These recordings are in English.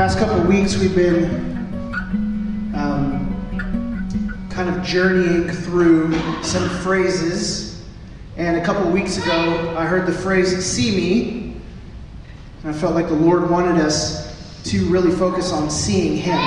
Past couple weeks, we've been um, kind of journeying through some phrases. And a couple weeks ago, I heard the phrase see me. And I felt like the Lord wanted us to really focus on seeing Him.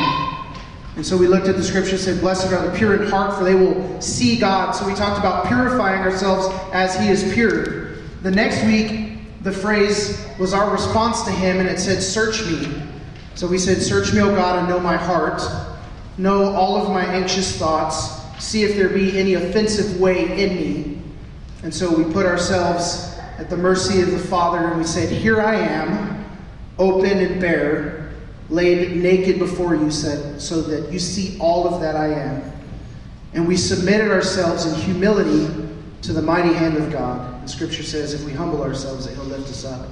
And so we looked at the scripture, and said, Blessed are the pure in heart, for they will see God. So we talked about purifying ourselves as He is pure. The next week, the phrase was our response to Him, and it said, Search me. So we said, Search me, O God, and know my heart. Know all of my anxious thoughts. See if there be any offensive way in me. And so we put ourselves at the mercy of the Father, and we said, Here I am, open and bare, laid naked before you, said, so that you see all of that I am. And we submitted ourselves in humility to the mighty hand of God. The scripture says, if we humble ourselves, that He'll lift us up.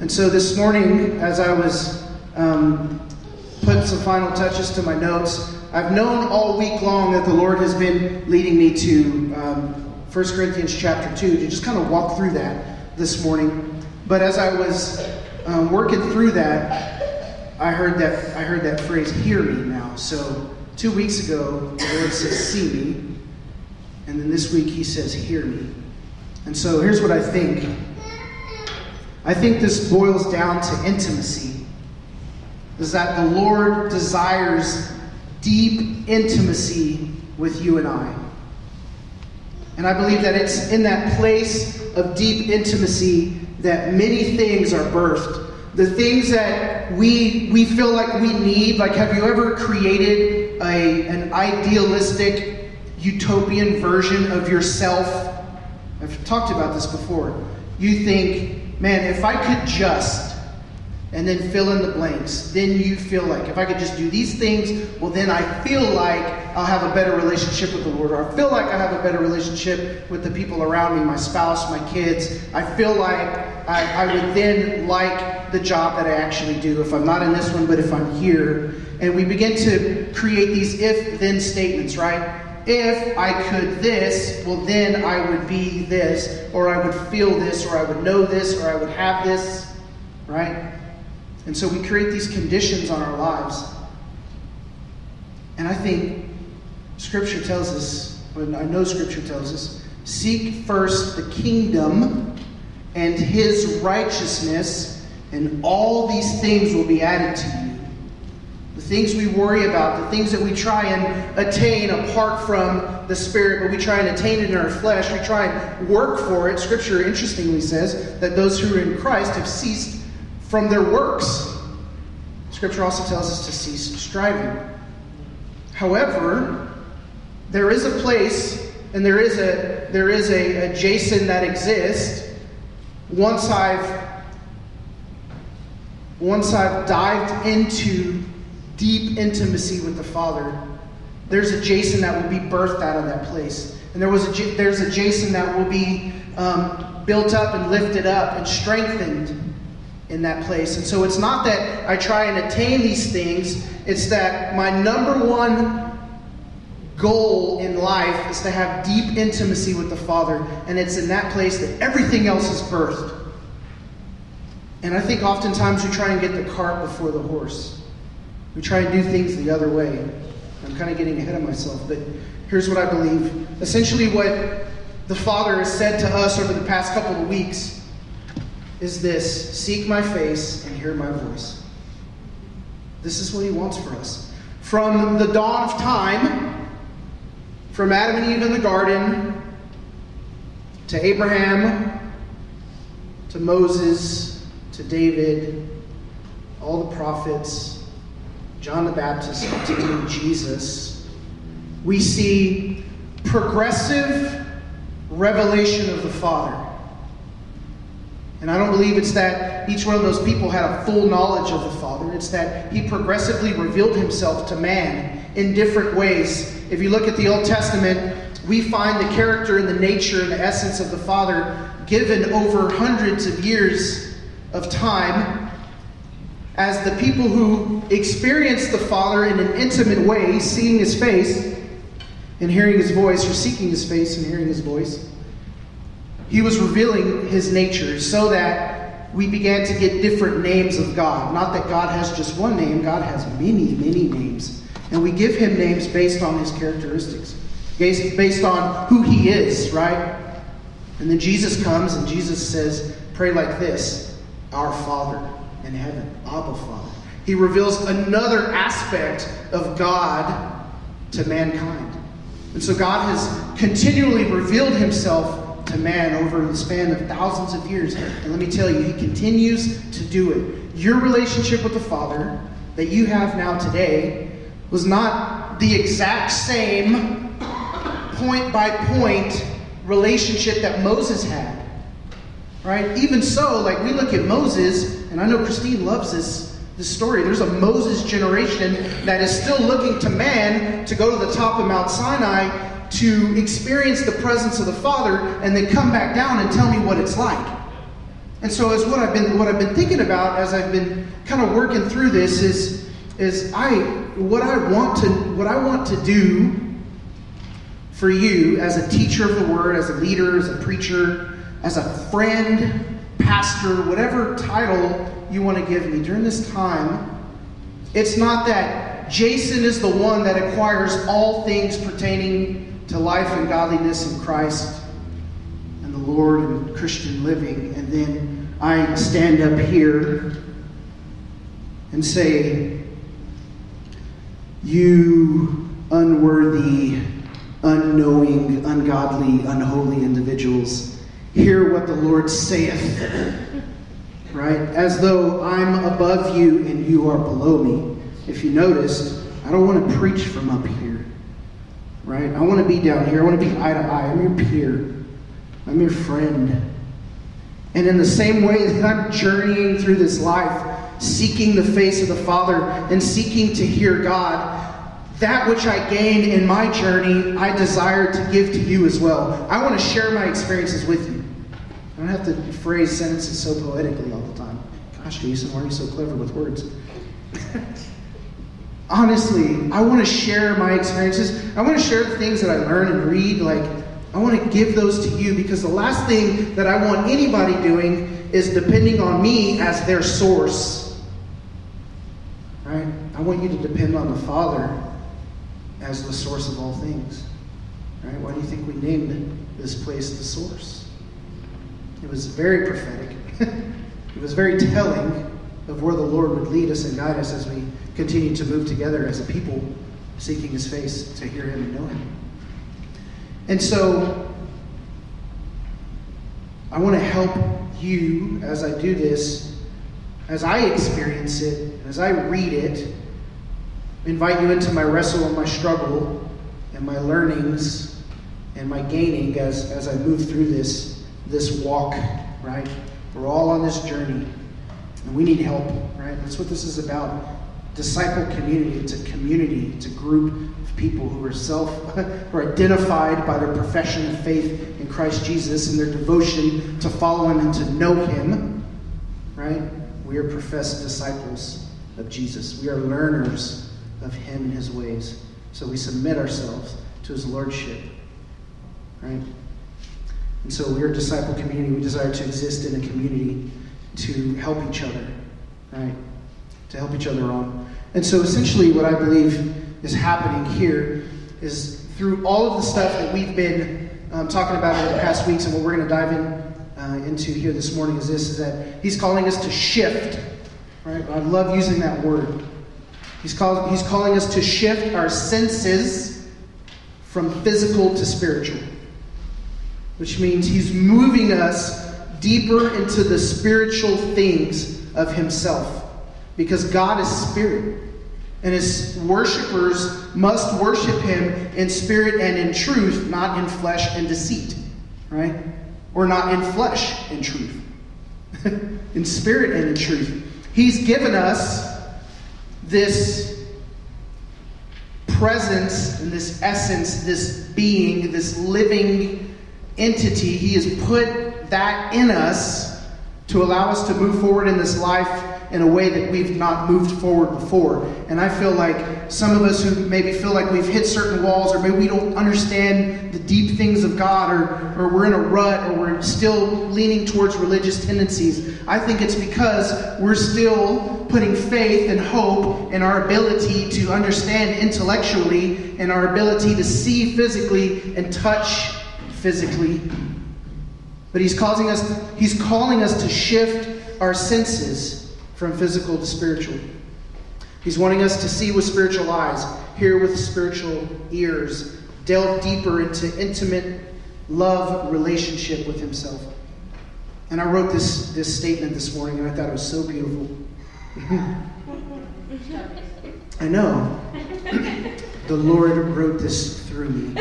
And so this morning, as I was um, putting some final touches to my notes, I've known all week long that the Lord has been leading me to um, 1 Corinthians chapter 2 to just kind of walk through that this morning. But as I was um, working through that, I heard that I heard that phrase "hear me" now. So two weeks ago, the Lord says "see me," and then this week He says "hear me." And so here's what I think I think this boils down to intimacy. Is that the Lord desires deep intimacy with you and I. And I believe that it's in that place of deep intimacy that many things are birthed. The things that we we feel like we need, like have you ever created a, an idealistic utopian version of yourself? I've talked about this before. You think man, if I could just, and then fill in the blanks, then you feel like, if I could just do these things, well, then I feel like I'll have a better relationship with the Lord, or I feel like I have a better relationship with the people around me, my spouse, my kids. I feel like I, I would then like the job that I actually do, if I'm not in this one, but if I'm here. And we begin to create these if then statements, right? If I could this, well, then I would be this, or I would feel this, or I would know this, or I would have this, right? And so we create these conditions on our lives. And I think Scripture tells us, I know Scripture tells us, seek first the kingdom and his righteousness, and all these things will be added to you things we worry about, the things that we try and attain apart from the Spirit, but we try and attain it in our flesh, we try and work for it. Scripture interestingly says that those who are in Christ have ceased from their works. Scripture also tells us to cease striving. However, there is a place and there is a there is a, a Jason that exists once I've once I've dived into deep intimacy with the Father, there's a Jason that will be birthed out of that place. And there was a, there's a Jason that will be um, built up and lifted up and strengthened in that place. And so it's not that I try and attain these things, it's that my number one goal in life is to have deep intimacy with the Father. And it's in that place that everything else is birthed. And I think oftentimes we try and get the cart before the horse. We try and do things the other way. I'm kind of getting ahead of myself, but here's what I believe. Essentially, what the Father has said to us over the past couple of weeks is this Seek my face and hear my voice. This is what He wants for us. From the dawn of time, from Adam and Eve in the garden, to Abraham, to Moses, to David, all the prophets, John the Baptist to Jesus, we see progressive revelation of the Father. And I don't believe it's that each one of those people had a full knowledge of the Father. It's that he progressively revealed himself to man in different ways. If you look at the Old Testament, we find the character and the nature and the essence of the Father given over hundreds of years of time as the people who experience the Father in an intimate way, seeing his face and hearing his voice, or seeking his face and hearing his voice, he was revealing his nature so that we began to get different names of God. Not that God has just one name, God has many, many names. And we give him names based on his characteristics, based on who he is, right? And then Jesus comes and Jesus says, Pray like this Our Father in heaven, Abba Father. He reveals another aspect of God to mankind. And so God has continually revealed himself to man over the span of thousands of years. And let me tell you, he continues to do it. Your relationship with the Father that you have now today was not the exact same point by point relationship that Moses had. Right? Even so, like we look at Moses, and I know Christine loves this, this story. There's a Moses generation that is still looking to man to go to the top of Mount Sinai to experience the presence of the Father and then come back down and tell me what it's like. And so as what I've been what I've been thinking about as I've been kind of working through this is is I what I want to what I want to do for you as a teacher of the word, as a leader, as a preacher, as a friend, pastor, whatever title you want to give me during this time, it's not that Jason is the one that acquires all things pertaining to life and godliness in Christ and the Lord and Christian living, and then I stand up here and say, You unworthy unknowing, ungodly, unholy individuals hear what the Lord saith, right? As though I'm above you and you are below me. If you noticed, I don't want to preach from up here, right? I want to be down here. I want to be eye to eye. I'm your peer, I'm your friend. And in the same way that I'm journeying through this life, seeking the face of the Father and seeking to hear God, that which I gained in my journey, I desire to give to you as well. I want to share my experiences with you. I don't have to phrase sentences so poetically all the time. Gosh, Jason, why are you so clever with words? Honestly, I want to share my experiences. I want to share the things that I learn and read. Like, I want to give those to you because the last thing that I want anybody doing is depending on me as their source. Right? I want you to depend on the Father as the source of all things. Right? Why do you think we named this place the source? It was very prophetic. it was very telling of where the Lord would lead us and guide us as we continue to move together as a people seeking his face to hear him and know him. And so I want to help you as I do this, as I experience it, as I read it, invite you into my wrestle and my struggle and my learnings and my gaining as, as I move through this, this walk, right? We're all on this journey and we need help, right? That's what this is about. Disciple community. It's a community. It's a group of people who are self, who are identified by their profession of faith in Christ Jesus and their devotion to follow Him and to know Him, right? We are professed disciples of Jesus. We are learners of him and his ways. So we submit ourselves to his lordship. Right? And so we're a disciple community. We desire to exist in a community to help each other. Right? To help each other on. And so essentially what I believe is happening here is through all of the stuff that we've been um, talking about over the past weeks and what we're going to dive in uh, into here this morning is this is that he's calling us to shift right i love using that word He's, call, he's calling us to shift our senses from physical to spiritual, which means he's moving us deeper into the spiritual things of himself. Because God is spirit. And his worshippers must worship him in spirit and in truth, not in flesh and deceit. Right? Or not in flesh and truth. in spirit and in truth. He's given us this presence and this essence, this being, this living entity, He has put that in us to allow us to move forward in this life in a way that we've not moved forward before. And I feel like some of us who maybe feel like we've hit certain walls, or maybe we don't understand the deep things of God, or, or we're in a rut, or we're still leaning towards religious tendencies, I think it's because we're still putting faith and hope in our ability to understand intellectually and our ability to see physically and touch physically. But he's causing us he's calling us to shift our senses from physical to spiritual. He's wanting us to see with spiritual eyes, hear with spiritual ears, delve deeper into intimate love relationship with himself. And I wrote this, this statement this morning and I thought it was so beautiful. I know. the Lord wrote this through me.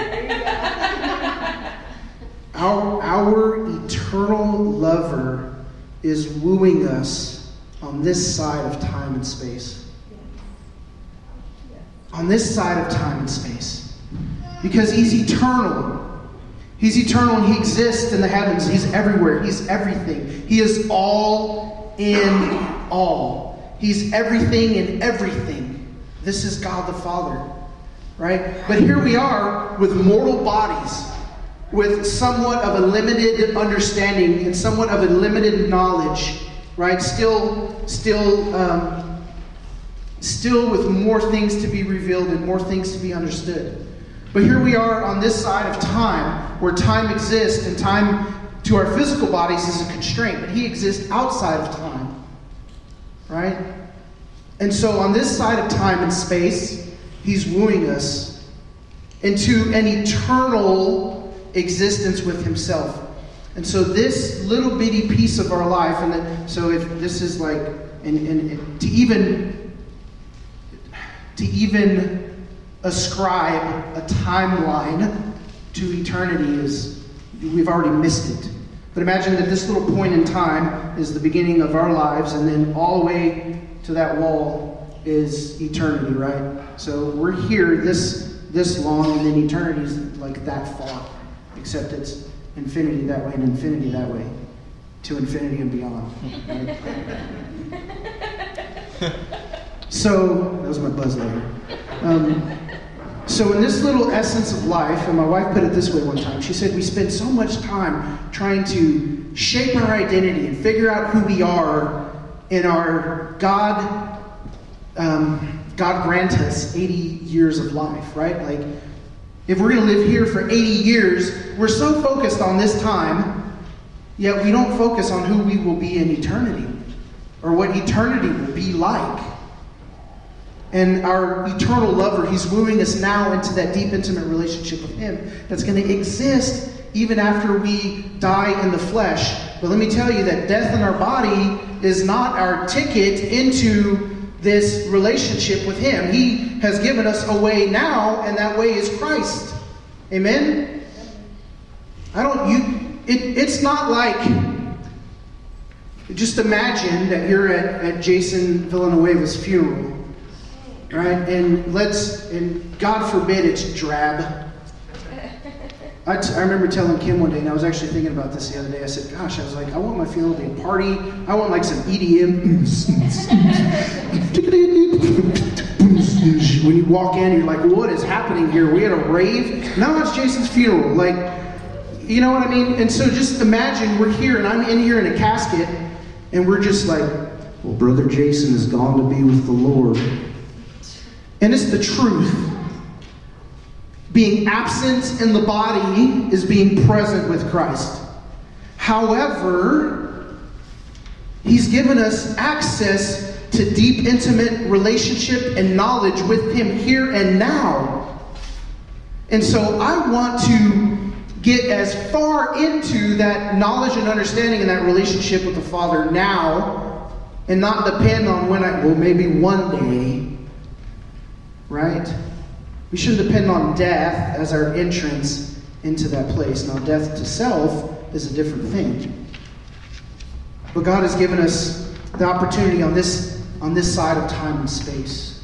Our, our eternal lover is wooing us on this side of time and space. On this side of time and space. Because he's eternal. He's eternal and he exists in the heavens. He's everywhere. He's everything. He is all in all. He's everything in everything. This is God the Father. Right? But here we are with mortal bodies with somewhat of a limited understanding and somewhat of a limited knowledge, right? Still, still, um, still with more things to be revealed and more things to be understood. But here we are on this side of time, where time exists, and time to our physical bodies is a constraint, but He exists outside of time, right? And so on this side of time and space, He's wooing us into an eternal existence with himself. And so this little bitty piece of our life, and then, so if this is like, and, and to even to even ascribe a timeline to eternity is we've already missed it. But imagine that this little point in time is the beginning of our lives, and then all the way to that wall is eternity, right? So we're here this this long, and then eternity is like that far except it's infinity that way and infinity that way to infinity and beyond. Right? so, that was my Buzz Lightyear. Um, so, in this little essence of life, and my wife put it this way one time, she said, We spend so much time trying to shape our identity and figure out who we are in our God, um, God grant us 80 years of life, right? Like, if we're going to live here for 80 years, we're so focused on this time, yet we don't focus on who we will be in eternity or what eternity will be like. And our eternal lover, he's wooing us now into that deep, intimate relationship with him that's going to exist even after we die in the flesh. But let me tell you that death in our body is not our ticket into this relationship with Him. He has given us a way now, and that way is Christ. Amen? I don't, you, it, it's not like, just imagine that you're at, at Jason Villanueva's funeral, right? And let's, and God forbid it's drab. I, t- I remember telling Kim one day, and I was actually thinking about this the other day. I said, "Gosh, I was like, I want my funeral to be a party. I want like some EDM. when you walk in, you're like, what is happening here? We had a rave. Now it's Jason's funeral. Like, you know what I mean? And so just imagine we're here, and I'm in here in a casket, and we're just like, well, brother Jason has gone to be with the Lord, and it's the truth." Being absent in the body is being present with Christ. However, He's given us access to deep, intimate relationship and knowledge with Him here and now. And so I want to get as far into that knowledge and understanding and that relationship with the Father now and not depend on when I, well, maybe one day, right? We shouldn't depend on death as our entrance into that place. Now, death to self is a different thing. But God has given us the opportunity on this, on this side of time and space.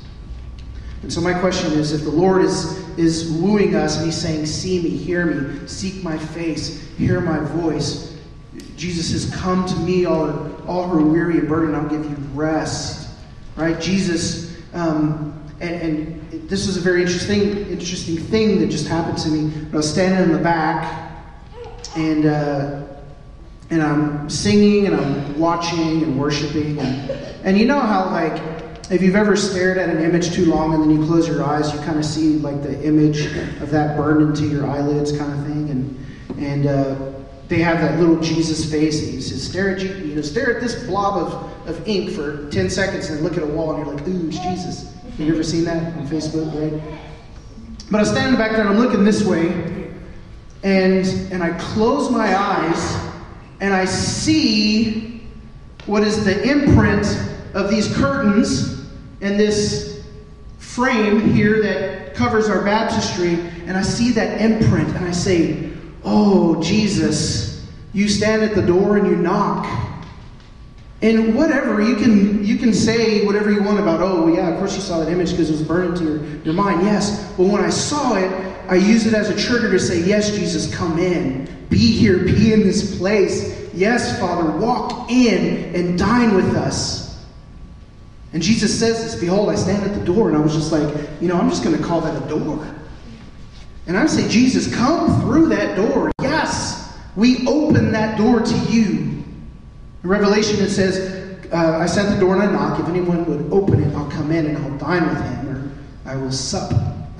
And so, my question is if the Lord is, is wooing us and He's saying, See me, hear me, seek my face, hear my voice, Jesus says, Come to me, all, all who are weary and burdened, I'll give you rest. Right? Jesus, um, and, and this was a very interesting, interesting thing that just happened to me. I was standing in the back, and uh, and I'm singing and I'm watching and worshiping, and, and you know how like if you've ever stared at an image too long and then you close your eyes, you kind of see like the image of that burned into your eyelids, kind of thing, and and uh, they have that little Jesus face. And he says, "Stare at you, know, stare at this blob of, of ink for ten seconds, and look at a wall, and you're like, ooh, it's Jesus." Have you ever seen that on Facebook, right? But I was standing back there and I'm looking this way, and and I close my eyes and I see what is the imprint of these curtains and this frame here that covers our baptistry, and I see that imprint and I say, Oh, Jesus, you stand at the door and you knock. And whatever, you can you can say whatever you want about, oh yeah, of course you saw that image because it was burned into your, your mind. Yes. But when I saw it, I use it as a trigger to say, Yes, Jesus, come in. Be here, be in this place. Yes, Father, walk in and dine with us. And Jesus says this, Behold, I stand at the door. And I was just like, you know, I'm just going to call that a door. And I say, Jesus, come through that door. Yes, we open that door to you. In Revelation, it says, uh, I sent the door and I knock. If anyone would open it, I'll come in and I'll dine with him, or I will sup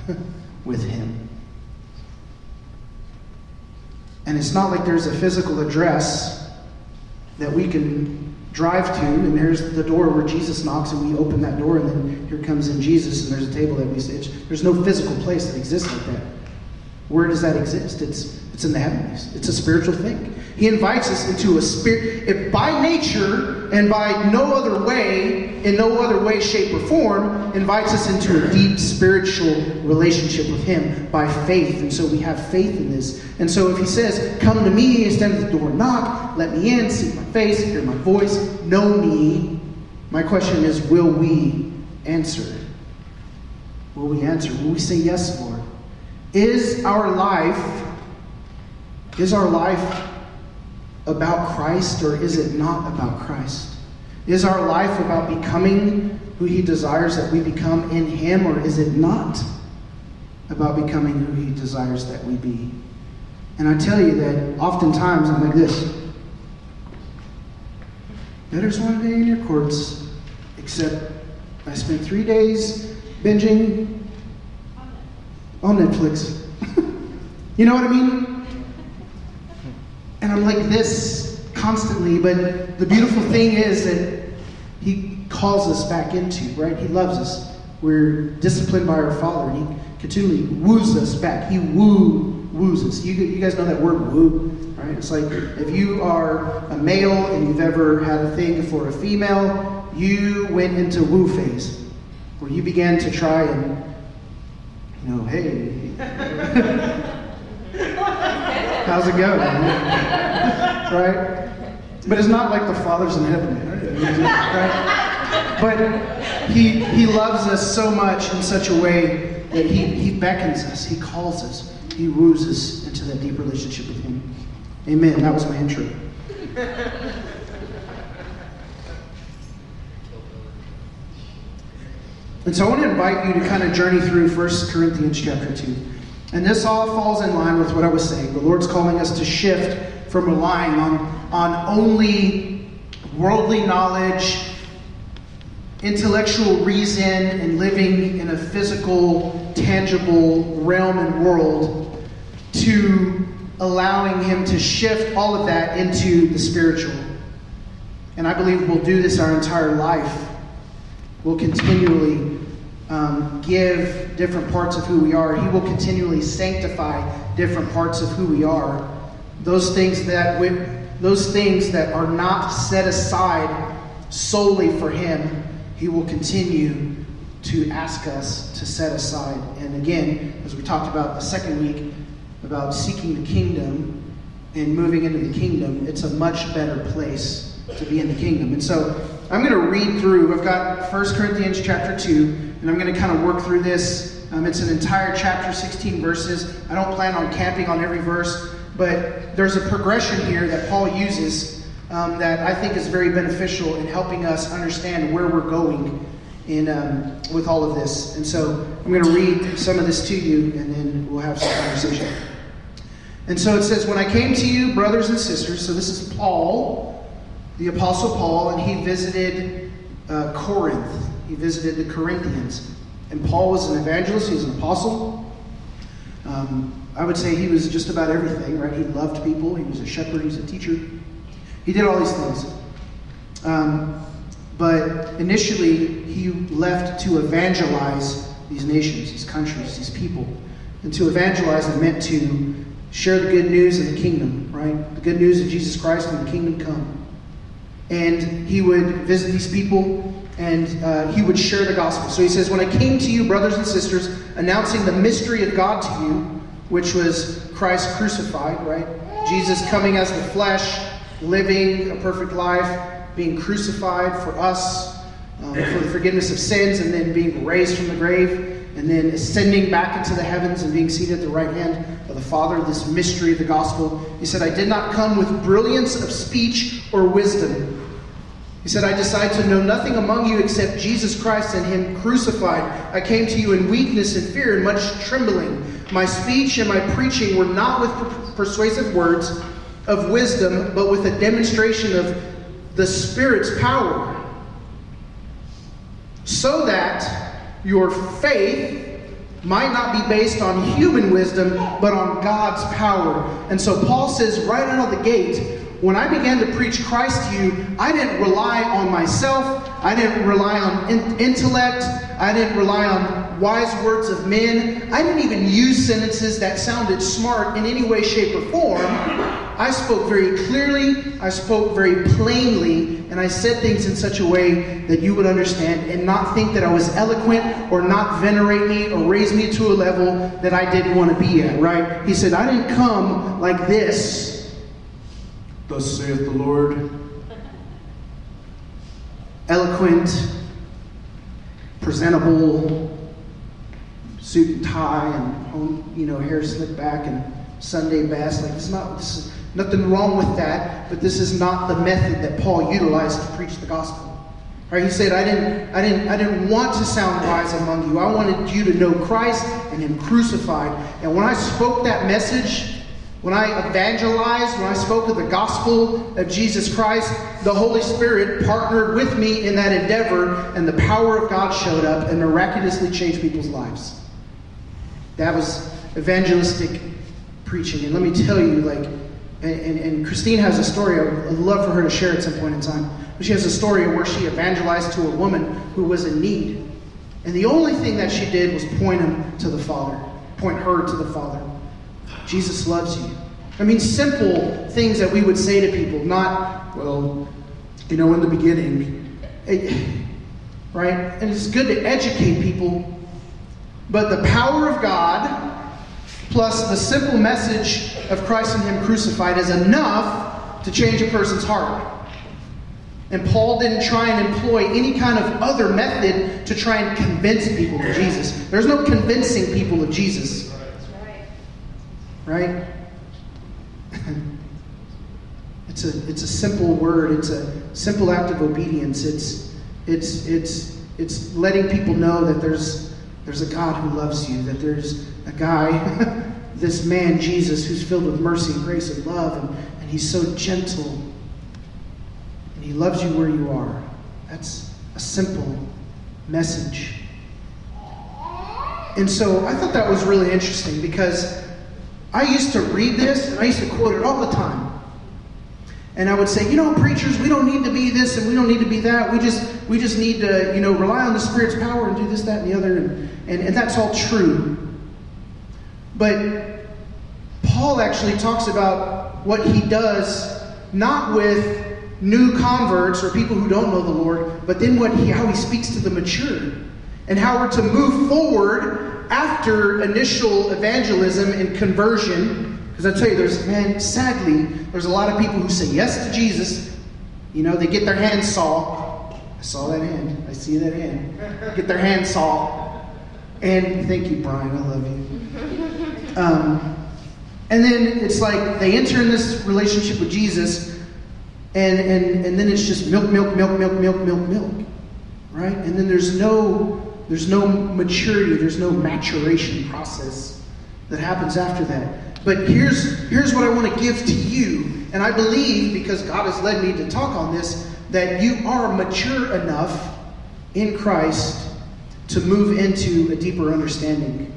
with him. And it's not like there's a physical address that we can drive to, and there's the door where Jesus knocks, and we open that door, and then here comes in Jesus, and there's a table that we sit. There's no physical place that exists like that. Where does that exist? It's it's in the heavens. It's a spiritual thing. He invites us into a spirit. If by nature and by no other way, in no other way, shape, or form, invites us into a deep spiritual relationship with Him by faith. And so we have faith in this. And so if He says, Come to me, stand at the door, knock, let me in, see my face, hear my voice, know me, my question is, will we answer? Will we answer? Will we say, Yes, Lord? Is our life is our life about Christ or is it not about Christ? Is our life about becoming who He desires that we become in Him or is it not about becoming who He desires that we be? And I tell you that oftentimes I'm like this Better's one day in your courts, except I spent three days binging on Netflix. you know what I mean? And I'm like this constantly, but the beautiful thing is that He calls us back into, right? He loves us. We're disciplined by our Father. He continually woos us back. He woo woos us. You, you guys know that word woo, right? It's like if you are a male and you've ever had a thing for a female, you went into woo phase, where you began to try and, you know, hey. How's it going? right? But it's not like the Father's in heaven, right? But he, he loves us so much in such a way that he, he beckons us, he calls us, he woos us into that deep relationship with him. Amen. That was my intro. And so I want to invite you to kind of journey through 1 Corinthians chapter 2. And this all falls in line with what I was saying. The Lord's calling us to shift from relying on, on only worldly knowledge, intellectual reason, and living in a physical, tangible realm and world to allowing Him to shift all of that into the spiritual. And I believe we'll do this our entire life. We'll continually um, give different parts of who we are. He will continually sanctify different parts of who we are. Those things that we, those things that are not set aside solely for Him, He will continue to ask us to set aside. And again, as we talked about the second week about seeking the kingdom and moving into the kingdom, it's a much better place to be in the kingdom. And so I'm going to read through. I've got 1 Corinthians chapter 2 and I'm going to kind of work through this. Um, it's an entire chapter, 16 verses. I don't plan on camping on every verse, but there's a progression here that Paul uses um, that I think is very beneficial in helping us understand where we're going in um, with all of this. And so I'm going to read some of this to you, and then we'll have some conversation. And so it says, When I came to you, brothers and sisters, so this is Paul, the Apostle Paul, and he visited uh, Corinth. He visited the Corinthians. And Paul was an evangelist, he was an apostle. Um, I would say he was just about everything, right? He loved people, he was a shepherd, he was a teacher. He did all these things. Um, but initially, he left to evangelize these nations, these countries, these people. And to evangelize, it meant to share the good news of the kingdom, right? The good news of Jesus Christ and the kingdom come. And he would visit these people and uh, he would share the gospel. So he says, When I came to you, brothers and sisters, announcing the mystery of God to you, which was Christ crucified, right? Jesus coming as the flesh, living a perfect life, being crucified for us, um, for the forgiveness of sins, and then being raised from the grave, and then ascending back into the heavens and being seated at the right hand of the Father, this mystery of the gospel. He said, I did not come with brilliance of speech or wisdom he said, I decide to know nothing among you except Jesus Christ and Him crucified. I came to you in weakness and fear and much trembling. My speech and my preaching were not with persuasive words of wisdom, but with a demonstration of the Spirit's power. So that your faith might not be based on human wisdom, but on God's power. And so Paul says right out of the gate, when I began to preach Christ to you, I didn't rely on myself. I didn't rely on in- intellect. I didn't rely on wise words of men. I didn't even use sentences that sounded smart in any way, shape, or form. I spoke very clearly. I spoke very plainly. And I said things in such a way that you would understand and not think that I was eloquent or not venerate me or raise me to a level that I didn't want to be at, right? He said, I didn't come like this Thus saith the Lord. Eloquent, presentable, suit and tie, and you know hair slicked back and Sunday best. Like it's not this is nothing wrong with that, but this is not the method that Paul utilized to preach the gospel. Right? He said, I didn't, I didn't, I didn't want to sound wise among you. I wanted you to know Christ and Him crucified. And when I spoke that message, when I evangelized, when I spoke of the gospel of Jesus Christ, the Holy Spirit partnered with me in that endeavor, and the power of God showed up and miraculously changed people's lives. That was evangelistic preaching. And let me tell you, like, and, and, and Christine has a story, I'd love for her to share at some point in time. But she has a story of where she evangelized to a woman who was in need. And the only thing that she did was point him to the Father, point her to the Father. Jesus loves you. I mean, simple things that we would say to people, not, well, you know, in the beginning. Right? And it's good to educate people, but the power of God plus the simple message of Christ and Him crucified is enough to change a person's heart. And Paul didn't try and employ any kind of other method to try and convince people of Jesus. There's no convincing people of Jesus right? it's a it's a simple word. It's a simple act of obedience. It's it's it's it's letting people know that there's there's a God who loves you. That there's a guy, this man Jesus, who's filled with mercy and grace and love, and, and he's so gentle, and he loves you where you are. That's a simple message. And so I thought that was really interesting because I used to read this and I used to quote it all the time. And I would say, you know, preachers, we don't need to be this and we don't need to be that. We just we just need to, you know, rely on the Spirit's power and do this, that, and the other. And, and, and that's all true. But Paul actually talks about what he does not with new converts or people who don't know the Lord, but then what he, how he speaks to the mature and how we're to move forward after initial evangelism and conversion, because I tell you, there's, man, sadly, there's a lot of people who say yes to Jesus. You know, they get their hand saw. I saw that hand. I see that hand. Get their hand saw. And thank you, Brian. I love you. Um, And then it's like they enter in this relationship with Jesus, and, and, and then it's just milk, milk, milk, milk, milk, milk, milk. Right? And then there's no there's no maturity, there's no maturation process that happens after that. But here's here's what I want to give to you. And I believe, because God has led me to talk on this, that you are mature enough in Christ to move into a deeper understanding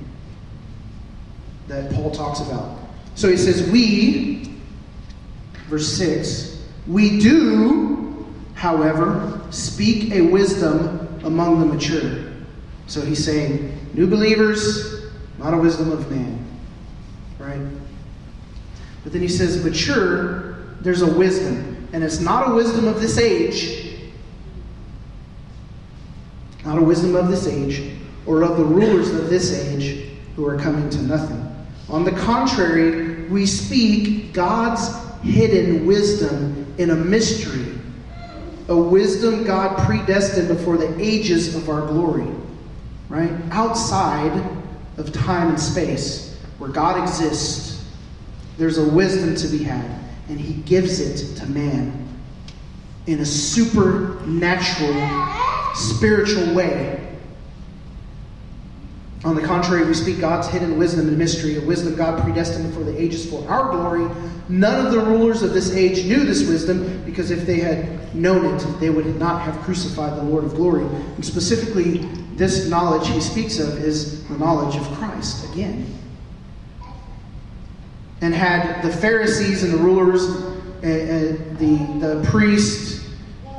that Paul talks about. So he says, We, verse 6, we do, however, speak a wisdom among the mature. So he's saying, new believers, not a wisdom of man. Right? But then he says, mature, there's a wisdom. And it's not a wisdom of this age, not a wisdom of this age, or of the rulers of this age who are coming to nothing. On the contrary, we speak God's hidden wisdom in a mystery, a wisdom God predestined before the ages of our glory, right? Outside of time and space, where God exists, there's a wisdom to be had, and He gives it to man in a supernatural, spiritual way on the contrary, we speak God's hidden wisdom and mystery, a wisdom God predestined for the ages for our glory. None of the rulers of this age knew this wisdom, because if they had known it, they would not have crucified the Lord of glory. And specifically, this knowledge he speaks of is the knowledge of Christ again. And had the Pharisees and the rulers, uh, uh, the, the priests,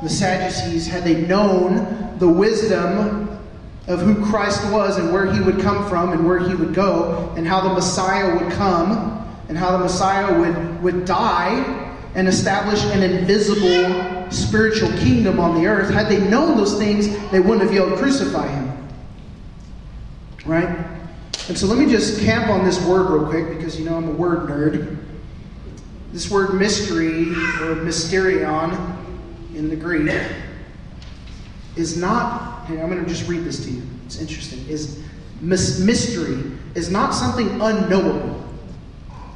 the Sadducees, had they known the wisdom of who Christ was and where he would come from and where he would go, and how the Messiah would come, and how the Messiah would, would die and establish an invisible spiritual kingdom on the earth. Had they known those things, they wouldn't have yelled, Crucify him. Right? And so let me just camp on this word real quick because you know I'm a word nerd. This word mystery or mysterion in the Greek is not, I'm going to just read this to you. It's interesting. Is mystery is not something unknowable.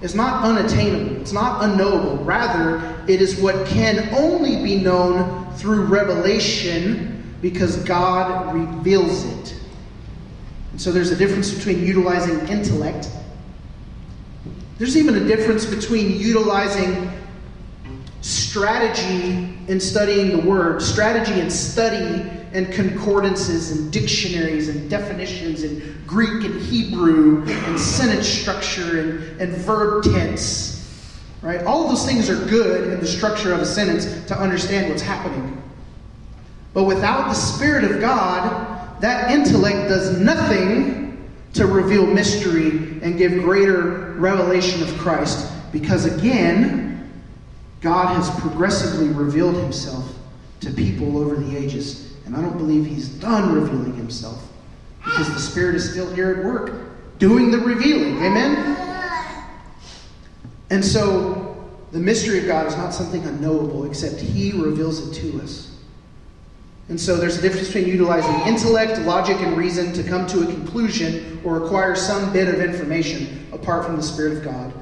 It's not unattainable. It's not unknowable. Rather, it is what can only be known through revelation because God reveals it. And so there's a difference between utilizing intellect. There's even a difference between utilizing strategy in studying the word, strategy in study and concordances and dictionaries and definitions in Greek and Hebrew and sentence structure and, and verb tense. Right? All those things are good in the structure of a sentence to understand what's happening. But without the Spirit of God, that intellect does nothing to reveal mystery and give greater revelation of Christ. Because again, God has progressively revealed himself to people over the ages. And I don't believe he's done revealing himself because the Spirit is still here at work doing the revealing. Amen? And so the mystery of God is not something unknowable, except he reveals it to us. And so there's a difference between utilizing intellect, logic, and reason to come to a conclusion or acquire some bit of information apart from the Spirit of God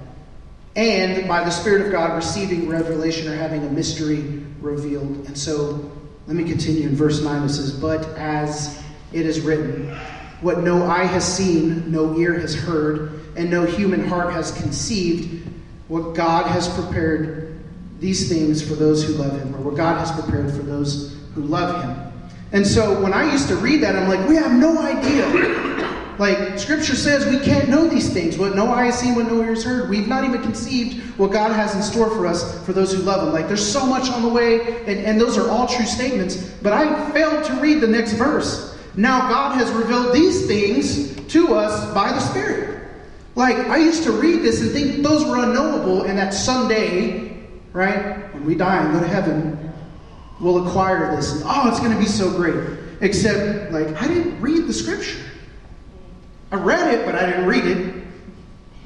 and by the Spirit of God receiving revelation or having a mystery revealed. And so let me continue in verse 9. It says, But as it is written, what no eye has seen, no ear has heard, and no human heart has conceived, what God has prepared these things for those who love Him, or what God has prepared for those who love Him. And so when I used to read that, I'm like, we have no idea like, Scripture says we can't know these things. What no eye has seen, what no ear has heard. We've not even conceived what God has in store for us for those who love Him. Like, there's so much on the way, and, and those are all true statements. But I failed to read the next verse. Now, God has revealed these things to us by the Spirit. Like, I used to read this and think those were unknowable, and that someday, right, when we die and go to heaven, we'll acquire this. And, oh, it's going to be so great. Except, like, I didn't read the Scripture. I read it, but I didn't read it.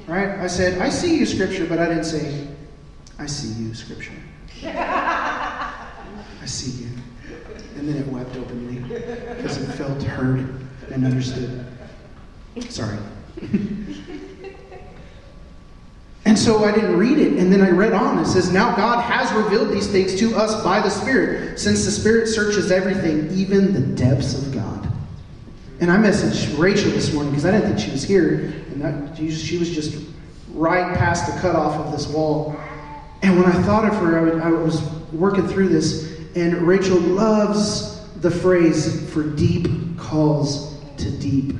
Right? I said, I see you, Scripture, but I didn't say, I see you, Scripture. I see you. And then it wept openly because it felt heard and understood. Sorry. and so I didn't read it. And then I read on. It says, Now God has revealed these things to us by the Spirit, since the Spirit searches everything, even the depths of God. And I messaged Rachel this morning because I didn't think she was here. And that, she was just right past the cutoff of this wall. And when I thought of her, I was working through this, and Rachel loves the phrase, for deep calls to deep.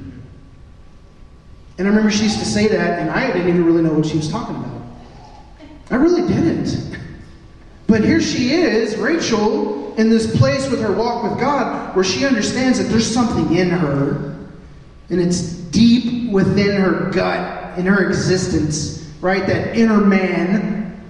And I remember she used to say that, and I didn't even really know what she was talking about. I really didn't. But here she is, Rachel, in this place with her walk with God, where she understands that there's something in her, and it's deep within her gut, in her existence, right? That inner man.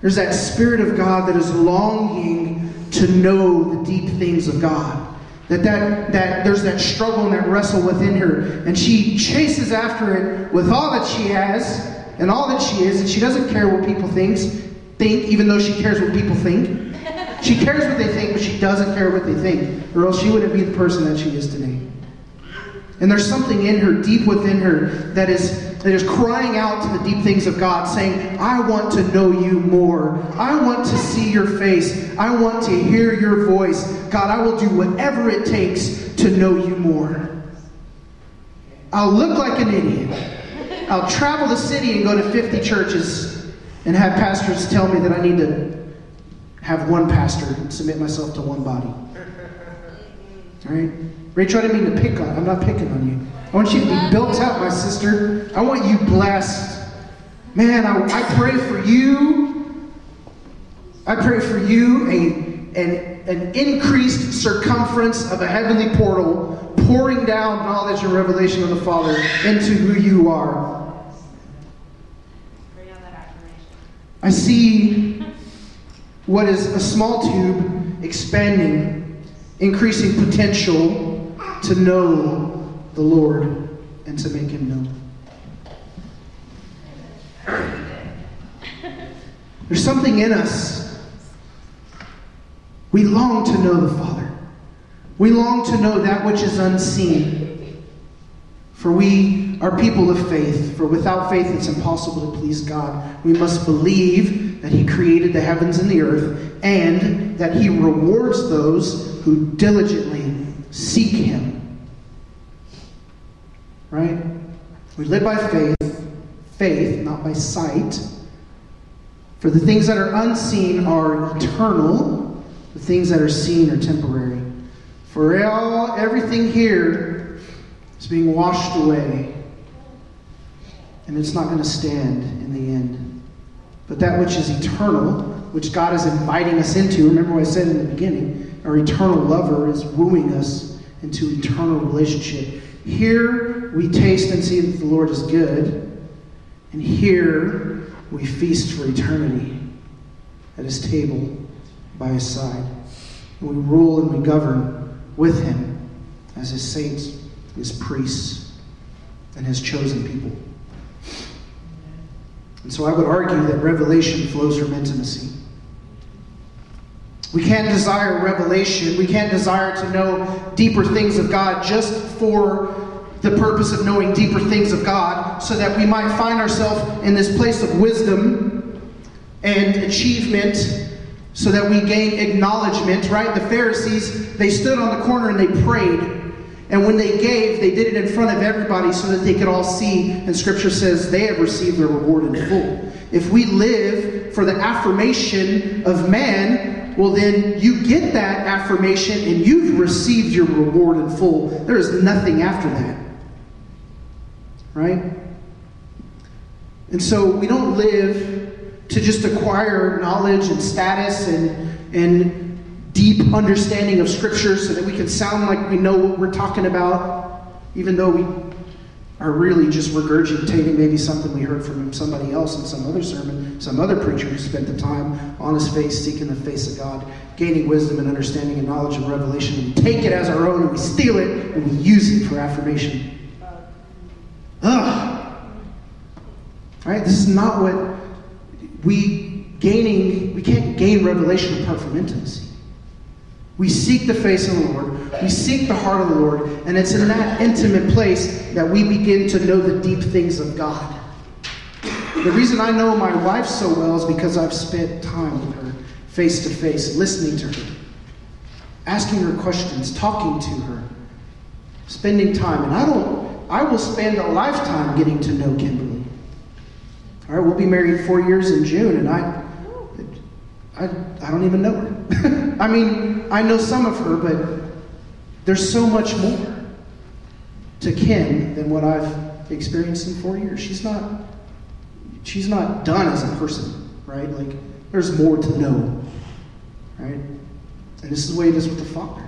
There's that Spirit of God that is longing to know the deep things of God. That, that, that there's that struggle and that wrestle within her. And she chases after it with all that she has and all that she is, and she doesn't care what people thinks, think, even though she cares what people think. She cares what they think, but she doesn't care what they think, or else she wouldn't be the person that she is today. And there's something in her, deep within her, that is that is crying out to the deep things of God, saying, I want to know you more. I want to see your face. I want to hear your voice. God, I will do whatever it takes to know you more. I'll look like an idiot. I'll travel the city and go to 50 churches and have pastors tell me that I need to have one pastor and submit myself to one body. All right? Rachel, I didn't mean to pick on. I'm not picking on you. I want you to be built up, my sister. I want you blessed. Man, I, I pray for you. I pray for you a, an, an increased circumference of a heavenly portal pouring down knowledge and revelation of the Father into who you are. I see what is a small tube expanding, increasing potential to know the Lord and to make him known. There's something in us. We long to know the Father. We long to know that which is unseen. For we are people of faith. For without faith, it's impossible to please God. We must believe that He created the heavens and the earth and that He rewards those who diligently seek Him right? We live by faith, faith, not by sight. For the things that are unseen are eternal, the things that are seen are temporary. For all, everything here is being washed away, and it's not going to stand in the end. But that which is eternal, which God is inviting us into, remember what I said in the beginning, our eternal lover is wooing us into eternal relationship. Here we taste and see that the Lord is good, and here we feast for eternity at his table by his side. We rule and we govern with him as his saints, his priests, and his chosen people. And so I would argue that revelation flows from intimacy. We can't desire revelation. We can't desire to know deeper things of God just for the purpose of knowing deeper things of God so that we might find ourselves in this place of wisdom and achievement so that we gain acknowledgement, right? The Pharisees, they stood on the corner and they prayed. And when they gave, they did it in front of everybody so that they could all see. And Scripture says they have received their reward in full. If we live for the affirmation of man, well, then you get that affirmation and you've received your reward in full. There is nothing after that. Right? And so we don't live to just acquire knowledge and status and, and deep understanding of Scripture so that we can sound like we know what we're talking about, even though we are really just regurgitating maybe something we heard from somebody else in some other sermon, some other preacher who spent the time on his face seeking the face of God, gaining wisdom and understanding and knowledge and revelation. And we take it as our own and we steal it and we use it for affirmation. Ugh. All right, this is not what we gaining, we can't gain revelation apart from intimacy. We seek the face of the Lord. We seek the heart of the Lord. And it's in that intimate place that we begin to know the deep things of God. The reason I know my wife so well is because I've spent time with her, face to face, listening to her, asking her questions, talking to her, spending time. And I don't, I will spend a lifetime getting to know Kimberly. All right, we'll be married four years in June, and I, I, I don't even know her. I mean, I know some of her, but there's so much more to Kim than what I've experienced in four years. She's not she's not done as a person, right? Like there's more to know. Right? And this is the way it is with the Father.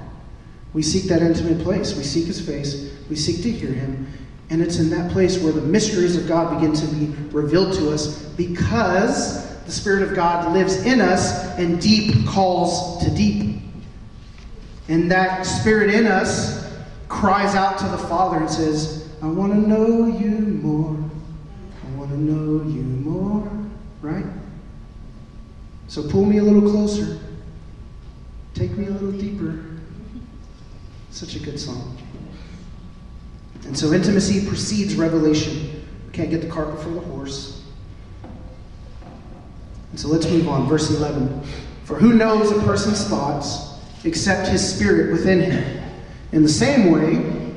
We seek that intimate place. We seek his face. We seek to hear him. And it's in that place where the mysteries of God begin to be revealed to us because the Spirit of God lives in us and deep calls to deep. And that Spirit in us cries out to the Father and says, I want to know you more. I want to know you more. Right? So pull me a little closer. Take me a little deeper. Such a good song. And so intimacy precedes revelation. We can't get the cart before the horse. So let's move on. Verse 11. For who knows a person's thoughts except his spirit within him? In the same way,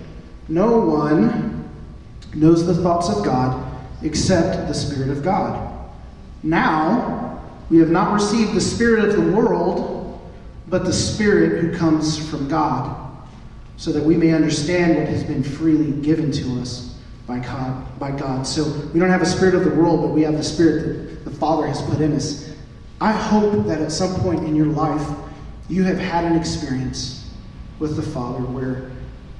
no one knows the thoughts of God except the Spirit of God. Now, we have not received the Spirit of the world, but the Spirit who comes from God, so that we may understand what has been freely given to us by God. By God. So we don't have a spirit of the world, but we have the Spirit the Father has put in us. I hope that at some point in your life, you have had an experience with the Father where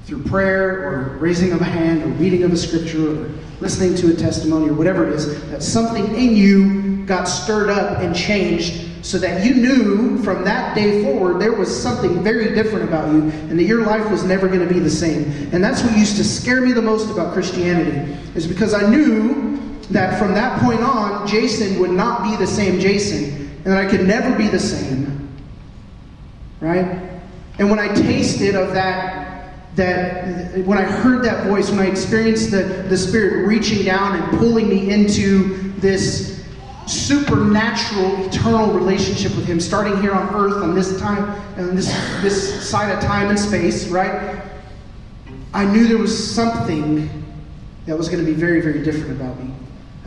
through prayer or raising of a hand or reading of a scripture or listening to a testimony or whatever it is, that something in you got stirred up and changed so that you knew from that day forward there was something very different about you and that your life was never going to be the same. And that's what used to scare me the most about Christianity, is because I knew that from that point on, Jason would not be the same Jason and that I could never be the same. Right? And when I tasted of that that when I heard that voice, when I experienced the, the Spirit reaching down and pulling me into this supernatural, eternal relationship with Him, starting here on earth on this time, on this, this side of time and space, right? I knew there was something that was going to be very, very different about me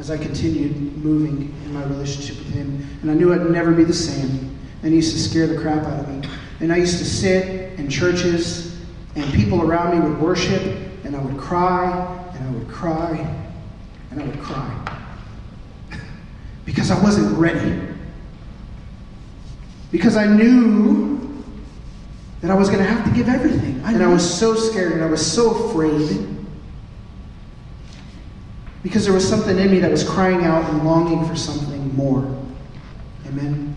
as I continued moving in my relationship with Him. And I knew I'd never be the same. And He used to scare the crap out of me. And I used to sit in churches, and people around me would worship, and I would cry, and I would cry, and I would cry. because I wasn't ready. Because I knew that I was going to have to give everything. And I was so scared and I was so afraid. Because there was something in me that was crying out and longing for something more. Amen.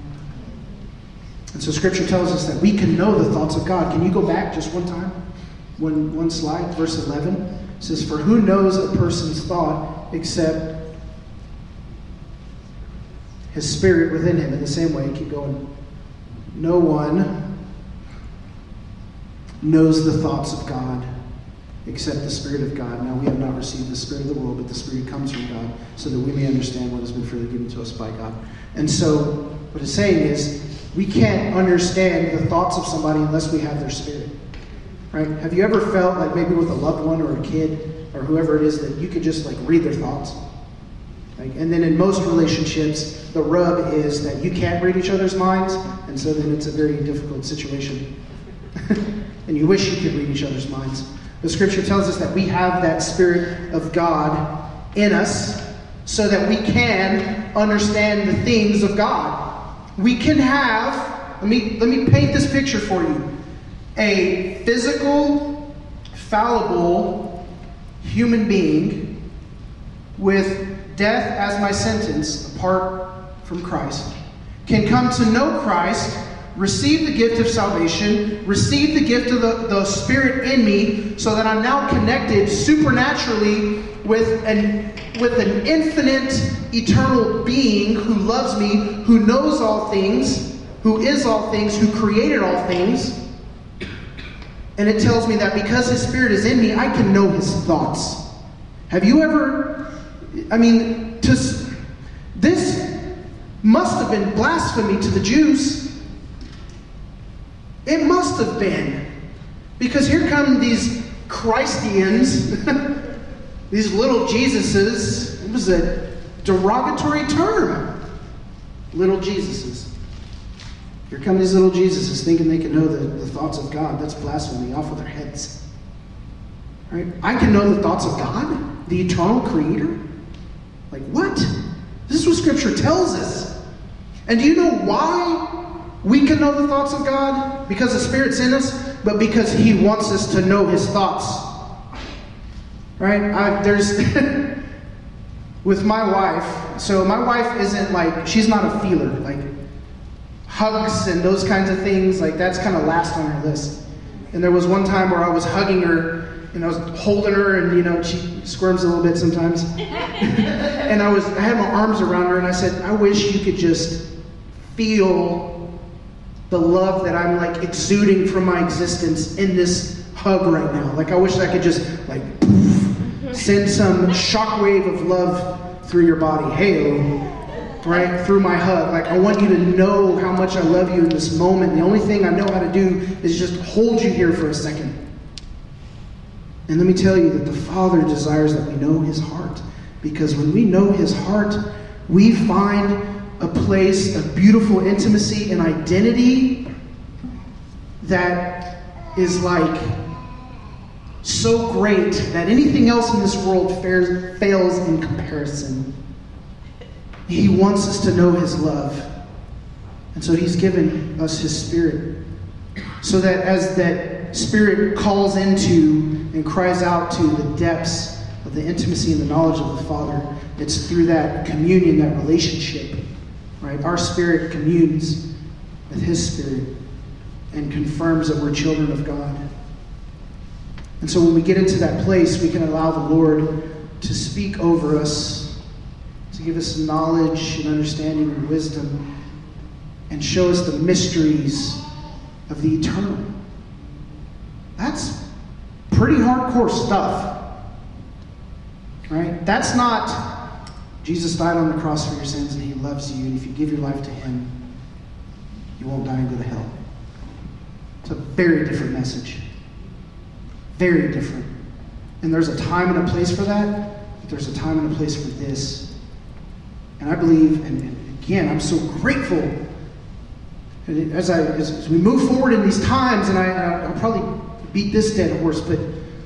And so scripture tells us that we can know the thoughts of God. Can you go back just one time? One, one slide, verse 11. It says, For who knows a person's thought except his spirit within him? In the same way, keep going. No one knows the thoughts of God except the Spirit of God. Now, we have not received the Spirit of the world, but the Spirit comes from God, so that we may understand what has been freely given to us by God. And so, what it's saying is, we can't understand the thoughts of somebody unless we have their spirit. Right? Have you ever felt like maybe with a loved one or a kid or whoever it is that you could just like read their thoughts? Like, and then in most relationships, the rub is that you can't read each other's minds, and so then it's a very difficult situation. and you wish you could read each other's minds. The scripture tells us that we have that Spirit of God in us so that we can understand the things of God. We can have, let me, let me paint this picture for you a physical, fallible human being with death as my sentence apart from Christ can come to know Christ, receive the gift of salvation, receive the gift of the, the Spirit in me, so that I'm now connected supernaturally with an, with an infinite, eternal being who loves me, who knows all things, who is all things, who created all things. And it tells me that because His Spirit is in me, I can know His thoughts. Have you ever, I mean, to, This must have been blasphemy to the Jews. It must have been. Because here come these Christians, these little Jesuses. It was a derogatory term. Little Jesuses. Here come these little Jesuses thinking they can know the, the thoughts of God. That's blasphemy off with their heads. Right? I can know the thoughts of God, the eternal creator. Like, what? This is what Scripture tells us. And do you know why we can know the thoughts of God? Because the Spirit's in us, but because He wants us to know His thoughts. Right? I, there's. with my wife, so my wife isn't like, she's not a feeler. Like, hugs and those kinds of things, like, that's kind of last on her list. And there was one time where I was hugging her and I was holding her, and you know she squirms a little bit sometimes. and I was, I had my arms around her, and I said, I wish you could just feel the love that I'm like exuding from my existence in this hug right now. Like I wish I could just like poof, send some shockwave of love through your body. Hey, right through my hug. Like I want you to know how much I love you in this moment. The only thing I know how to do is just hold you here for a second. And let me tell you that the Father desires that we know His heart. Because when we know His heart, we find a place of beautiful intimacy and identity that is like so great that anything else in this world fares, fails in comparison. He wants us to know His love. And so He's given us His Spirit. So that as that Spirit calls into and cries out to the depths of the intimacy and the knowledge of the Father. It's through that communion, that relationship, right? Our spirit communes with His spirit and confirms that we're children of God. And so when we get into that place, we can allow the Lord to speak over us, to give us knowledge and understanding and wisdom, and show us the mysteries of the eternal. That's pretty hardcore stuff. Right? That's not Jesus died on the cross for your sins and he loves you, and if you give your life to him, you won't die and go to hell. It's a very different message. Very different. And there's a time and a place for that, but there's a time and a place for this. And I believe, and again, I'm so grateful as, I, as, we move forward in these times, and I, I'll probably beat this dead horse, but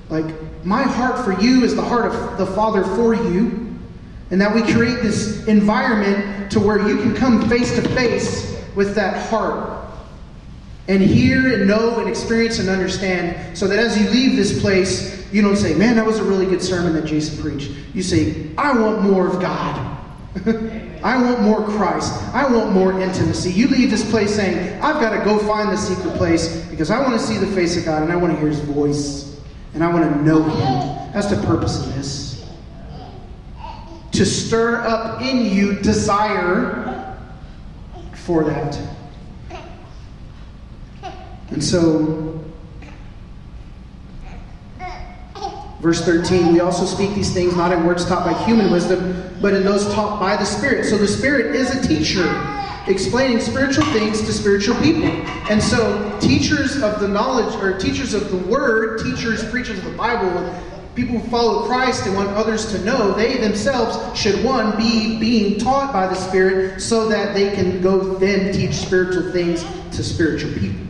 like my heart for you is the heart of the Father for you. And that we create this environment to where you can come face to face with that heart and hear and know and experience and understand so that as you leave this place, you don't say, Man, that was a really good sermon that Jason preached. You say, I want more of God. I want more Christ. I want more intimacy. You leave this place saying, I've got to go find the secret place because I want to see the face of God and I want to hear his voice and I want to know him. That's the purpose of this. To stir up in you desire for that. And so Verse 13, we also speak these things not in words taught by human wisdom, but in those taught by the Spirit. So the Spirit is a teacher, explaining spiritual things to spiritual people. And so teachers of the knowledge, or teachers of the Word, teachers, preachers of the Bible, people who follow Christ and want others to know, they themselves should, one, be being taught by the Spirit so that they can go then teach spiritual things to spiritual people.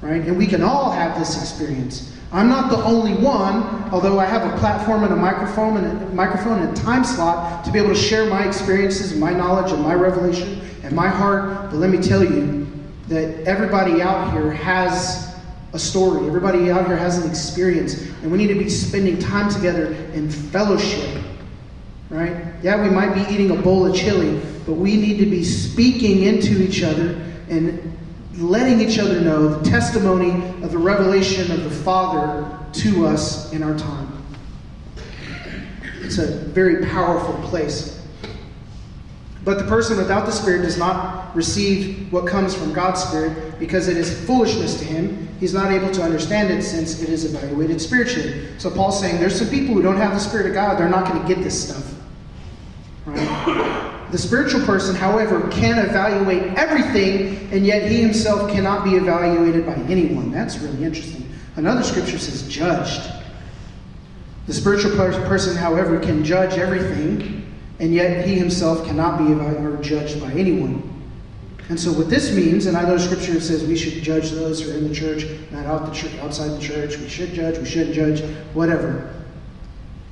Right? And we can all have this experience. I'm not the only one, although I have a platform and a microphone and a microphone and a time slot to be able to share my experiences and my knowledge and my revelation and my heart. But let me tell you that everybody out here has a story. Everybody out here has an experience, and we need to be spending time together in fellowship. Right? Yeah, we might be eating a bowl of chili, but we need to be speaking into each other and letting each other know the testimony of the revelation of the Father to us in our time. It's a very powerful place. But the person without the Spirit does not receive what comes from God's Spirit because it is foolishness to him. He's not able to understand it since it is evaluated spiritually. So Paul's saying there's some people who don't have the Spirit of God, they're not going to get this stuff. Right? The spiritual person, however, can evaluate everything, and yet he himself cannot be evaluated by anyone. That's really interesting. Another scripture says judged. The spiritual person, however, can judge everything, and yet he himself cannot be or judged by anyone. And so, what this means, and I know Scripture says we should judge those who are in the church, not out the church, outside the church. We should judge, we shouldn't judge, whatever.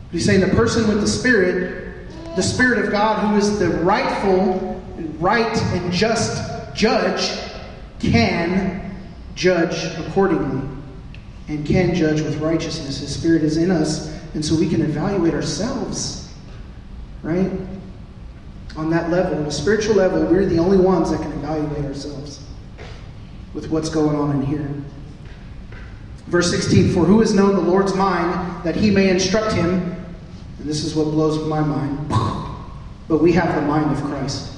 But he's saying the person with the Spirit, the Spirit of God, who is the rightful, right, and just judge, can judge accordingly and can judge with righteousness. His Spirit is in us, and so we can evaluate ourselves, right? On that level, on a spiritual level, we're the only ones that can evaluate ourselves with what's going on in here. Verse 16 For who has known the Lord's mind that he may instruct him? And this is what blows my mind. But we have the mind of Christ.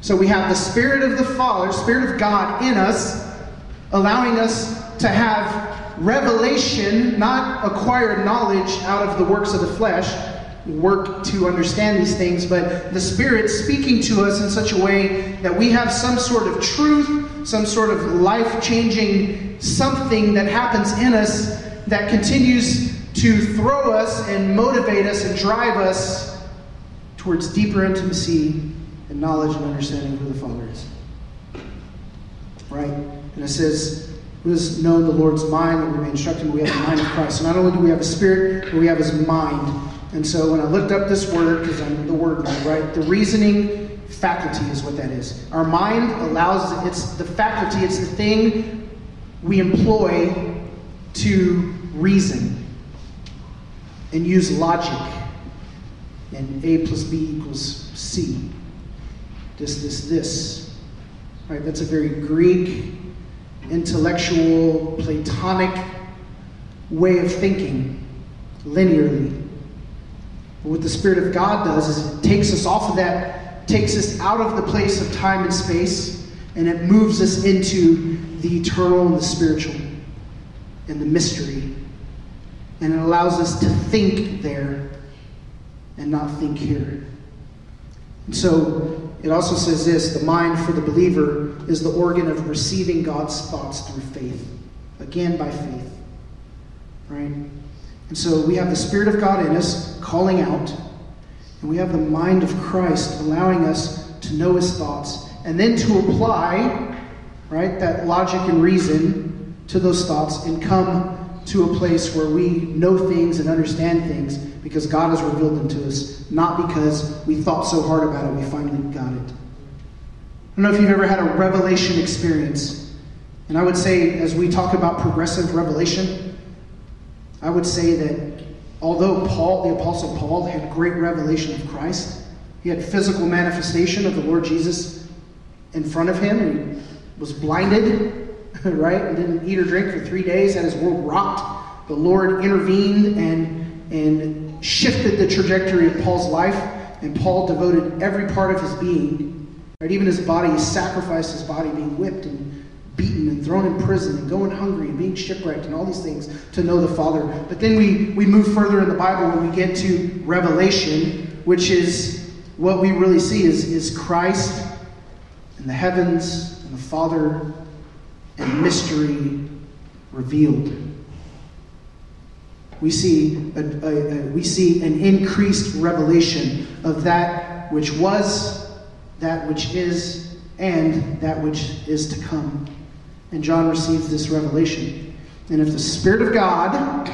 So we have the Spirit of the Father, Spirit of God in us, allowing us to have revelation, not acquired knowledge out of the works of the flesh, work to understand these things, but the Spirit speaking to us in such a way that we have some sort of truth, some sort of life changing something that happens in us that continues to throw us and motivate us and drive us towards deeper intimacy and knowledge and understanding of who the Father is. Right? And it says, who has know the Lord's mind and we may instruct him, we have the mind of Christ. So not only do we have a spirit, but we have his mind. And so when I looked up this word, because I'm the word mind, right? The reasoning faculty is what that is. Our mind allows, it's the faculty, it's the thing we employ to reason and use logic. And A plus B equals C. This, this, this. Right? That's a very Greek intellectual, Platonic way of thinking, linearly. But what the Spirit of God does is it takes us off of that, takes us out of the place of time and space, and it moves us into the eternal and the spiritual and the mystery. And it allows us to think there and not think here. And so it also says this the mind for the believer is the organ of receiving God's thoughts through faith. Again, by faith. Right? And so we have the Spirit of God in us calling out, and we have the mind of Christ allowing us to know his thoughts, and then to apply, right, that logic and reason to those thoughts and come to a place where we know things and understand things because God has revealed them to us, not because we thought so hard about it, we finally got it. I don't know if you've ever had a revelation experience. And I would say, as we talk about progressive revelation, I would say that although Paul, the Apostle Paul, had great revelation of Christ, he had physical manifestation of the Lord Jesus in front of him, and was blinded, right, and didn't eat or drink for three days, had his world rocked. The Lord intervened and, and shifted the trajectory of Paul's life, and Paul devoted every part of his being, right, even his body, he sacrificed his body, being whipped and beaten and thrown in prison and going hungry and being shipwrecked and all these things to know the Father. But then we, we move further in the Bible when we get to Revelation, which is what we really see is, is Christ and the heavens and the Father and mystery revealed. We see, a, a, a, we see an increased revelation of that which was, that which is, and that which is to come. And John receives this revelation. And if the Spirit of God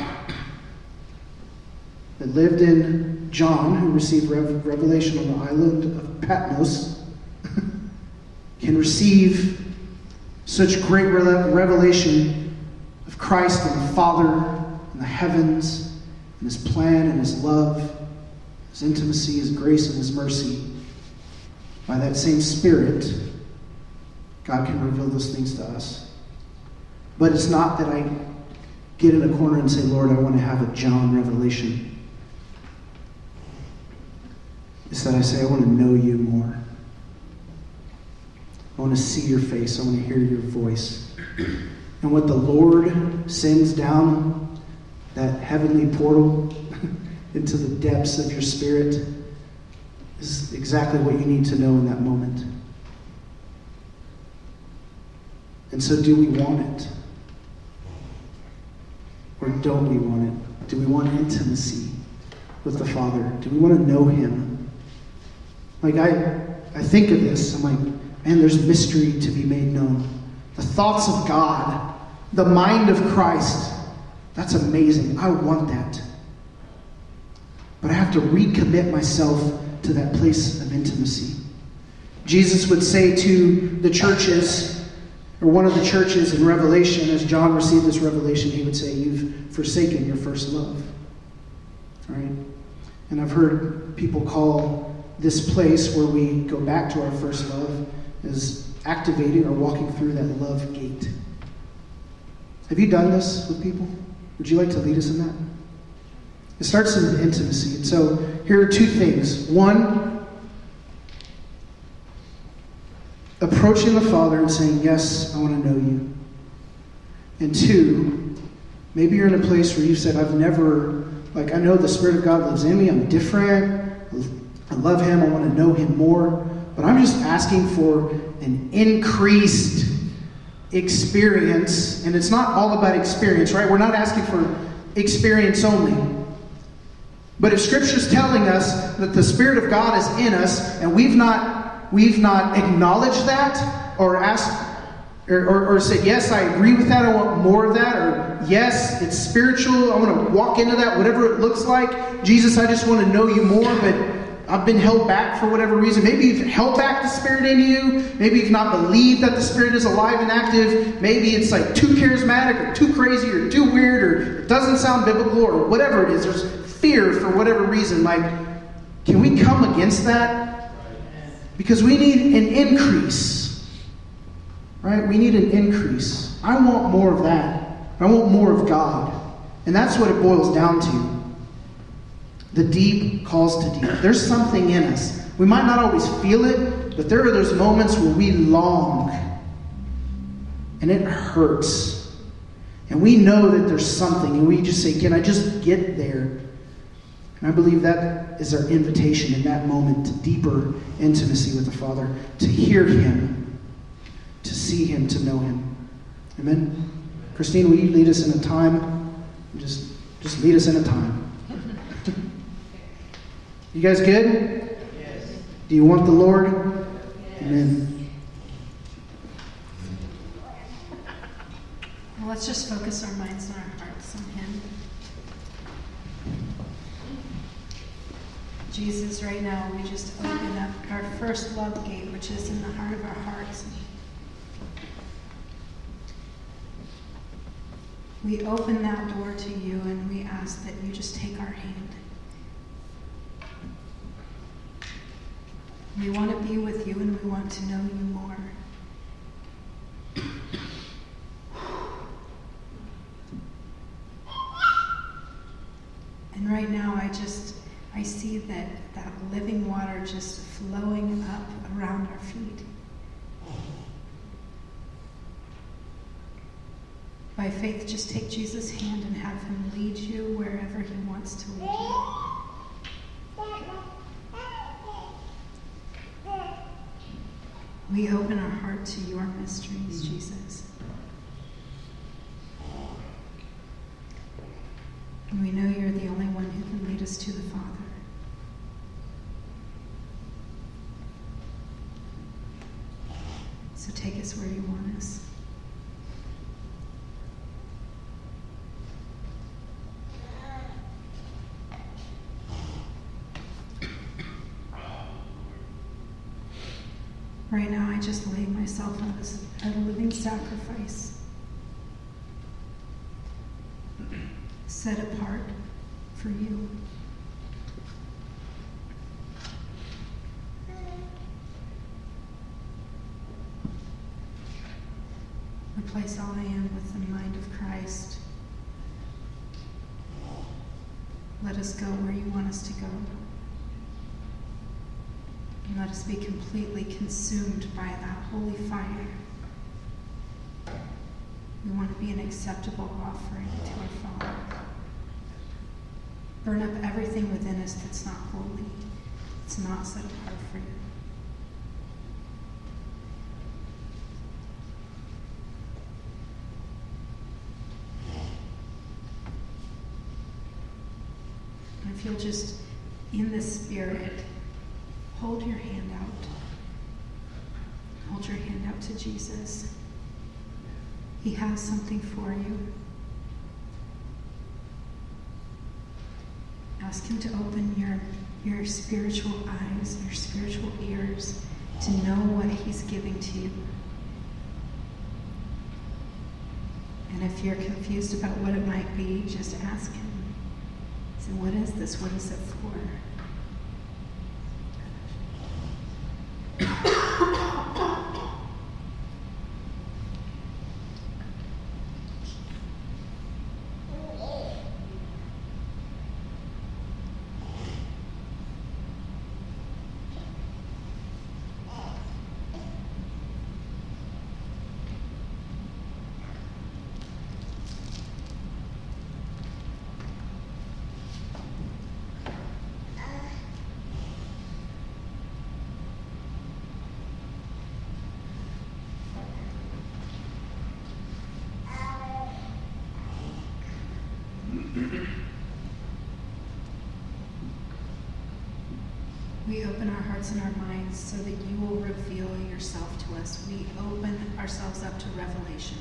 that lived in John, who received revelation on the island of Patmos, can receive such great revelation of Christ and the Father and the heavens and His plan and His love, His intimacy, His grace, and His mercy, by that same Spirit, God can reveal those things to us. But it's not that I get in a corner and say, Lord, I want to have a John revelation. It's that I say, I want to know you more. I want to see your face. I want to hear your voice. And what the Lord sends down that heavenly portal into the depths of your spirit is exactly what you need to know in that moment. And so, do we want it? Or don't we want it? Do we want intimacy with the Father? Do we want to know Him? Like, I, I think of this, I'm like, man, there's mystery to be made known. The thoughts of God, the mind of Christ, that's amazing. I want that. But I have to recommit myself to that place of intimacy. Jesus would say to the churches, or one of the churches in Revelation, as John received this revelation, he would say, You've forsaken your first love. All right? And I've heard people call this place where we go back to our first love as activating or walking through that love gate. Have you done this with people? Would you like to lead us in that? It starts in intimacy. And so here are two things. One, approaching the Father and saying, Yes, I want to know you. And two, maybe you're in a place where you said, I've never, like, I know the Spirit of God lives in me, I'm different, I love Him, I want to know Him more, but I'm just asking for an increased experience. And it's not all about experience, right? We're not asking for experience only. But if Scripture's telling us that the Spirit of God is in us, and we've not we've not acknowledged that or asked or, or, or, said, Yes, I agree with that, I want more of that, or yes, it's spiritual, I want to walk into that, whatever it looks like. Jesus, I just want to know you more, but I've been held back for whatever reason. Maybe you've held back the Spirit in you. Maybe you've not believed that the Spirit is alive and active. Maybe it's like too charismatic or too crazy or too weird or it doesn't sound biblical or whatever it is. There's fear for whatever reason, like, can we come against that? Because we need an increase. Right? We need an increase. I want more of that. I want more of God. And that's what it boils down to. The deep calls to deep. There's something in us. We might not always feel it, but there are those moments where we long. And it hurts. And we know that there's something, and we just say, Can I just get there? And I believe that is our invitation in that moment to deeper intimacy with the Father, to hear Him, to see Him, to know Him. Amen? Christine, will you lead us in a time? Just, just lead us in a time. you guys good? Yes. Do you want the Lord? Yes. Amen. Well, let's just focus our minds and our hearts on Him. Jesus, right now, we just open up our first love gate, which is in the heart of our hearts. We open that door to you and we ask that you just take our hand. We want to be with you and we want to know you more. And right now, I just I see that, that living water just flowing up around our feet. By faith, just take Jesus' hand and have him lead you wherever he wants to lead you. We open our heart to your mysteries, Jesus. And we know you're the only one who can lead us to the Father. So take us where you want us. Right now, I just lay myself as a living sacrifice, set apart for you. Replace all I am with the mind of Christ. Let us go where you want us to go. And let us be completely consumed by that holy fire. We want to be an acceptable offering to our Father. Burn up everything within us that's not holy. It's not set apart for you. You'll just, in the Spirit, hold your hand out. Hold your hand out to Jesus. He has something for you. Ask Him to open your, your spiritual eyes, your spiritual ears to know what He's giving to you. And if you're confused about what it might be, just ask Him. Say, what is this? What is it for? We open our hearts and our minds so that you will reveal yourself to us. We open ourselves up to revelation.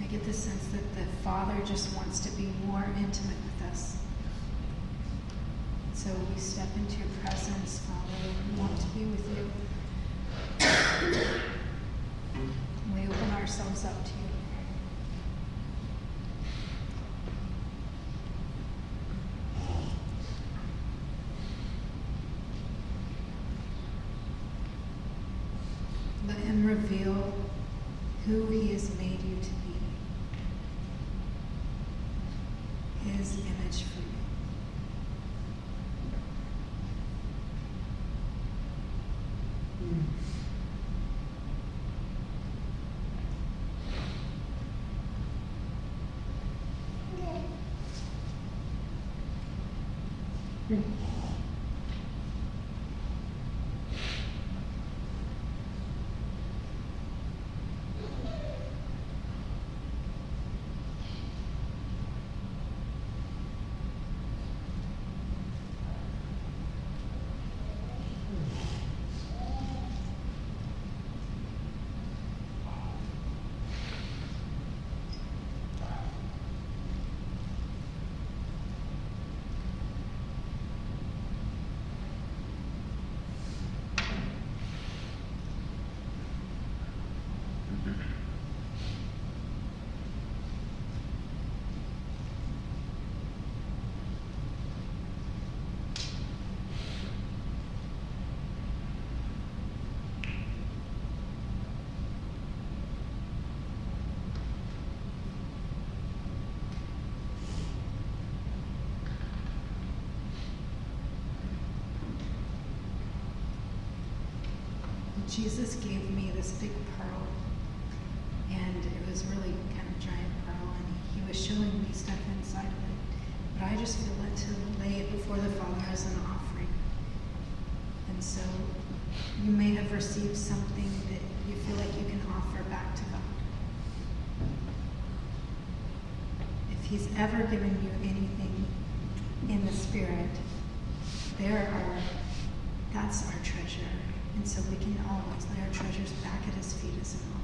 I get the sense that the Father just wants to be more intimate with us. So we step into your presence, Father. We want to be with you. We open ourselves up to you. Okay. Jesus gave me this big pearl, and it was really kind of giant pearl, and he was showing me stuff inside of it. But I just feel led to lay it before the Father as an offering. And so you may have received something that you feel like you can offer back to God. If He's ever given you anything in the Spirit, there are. And so we can always lay our treasures back at his feet as an offering.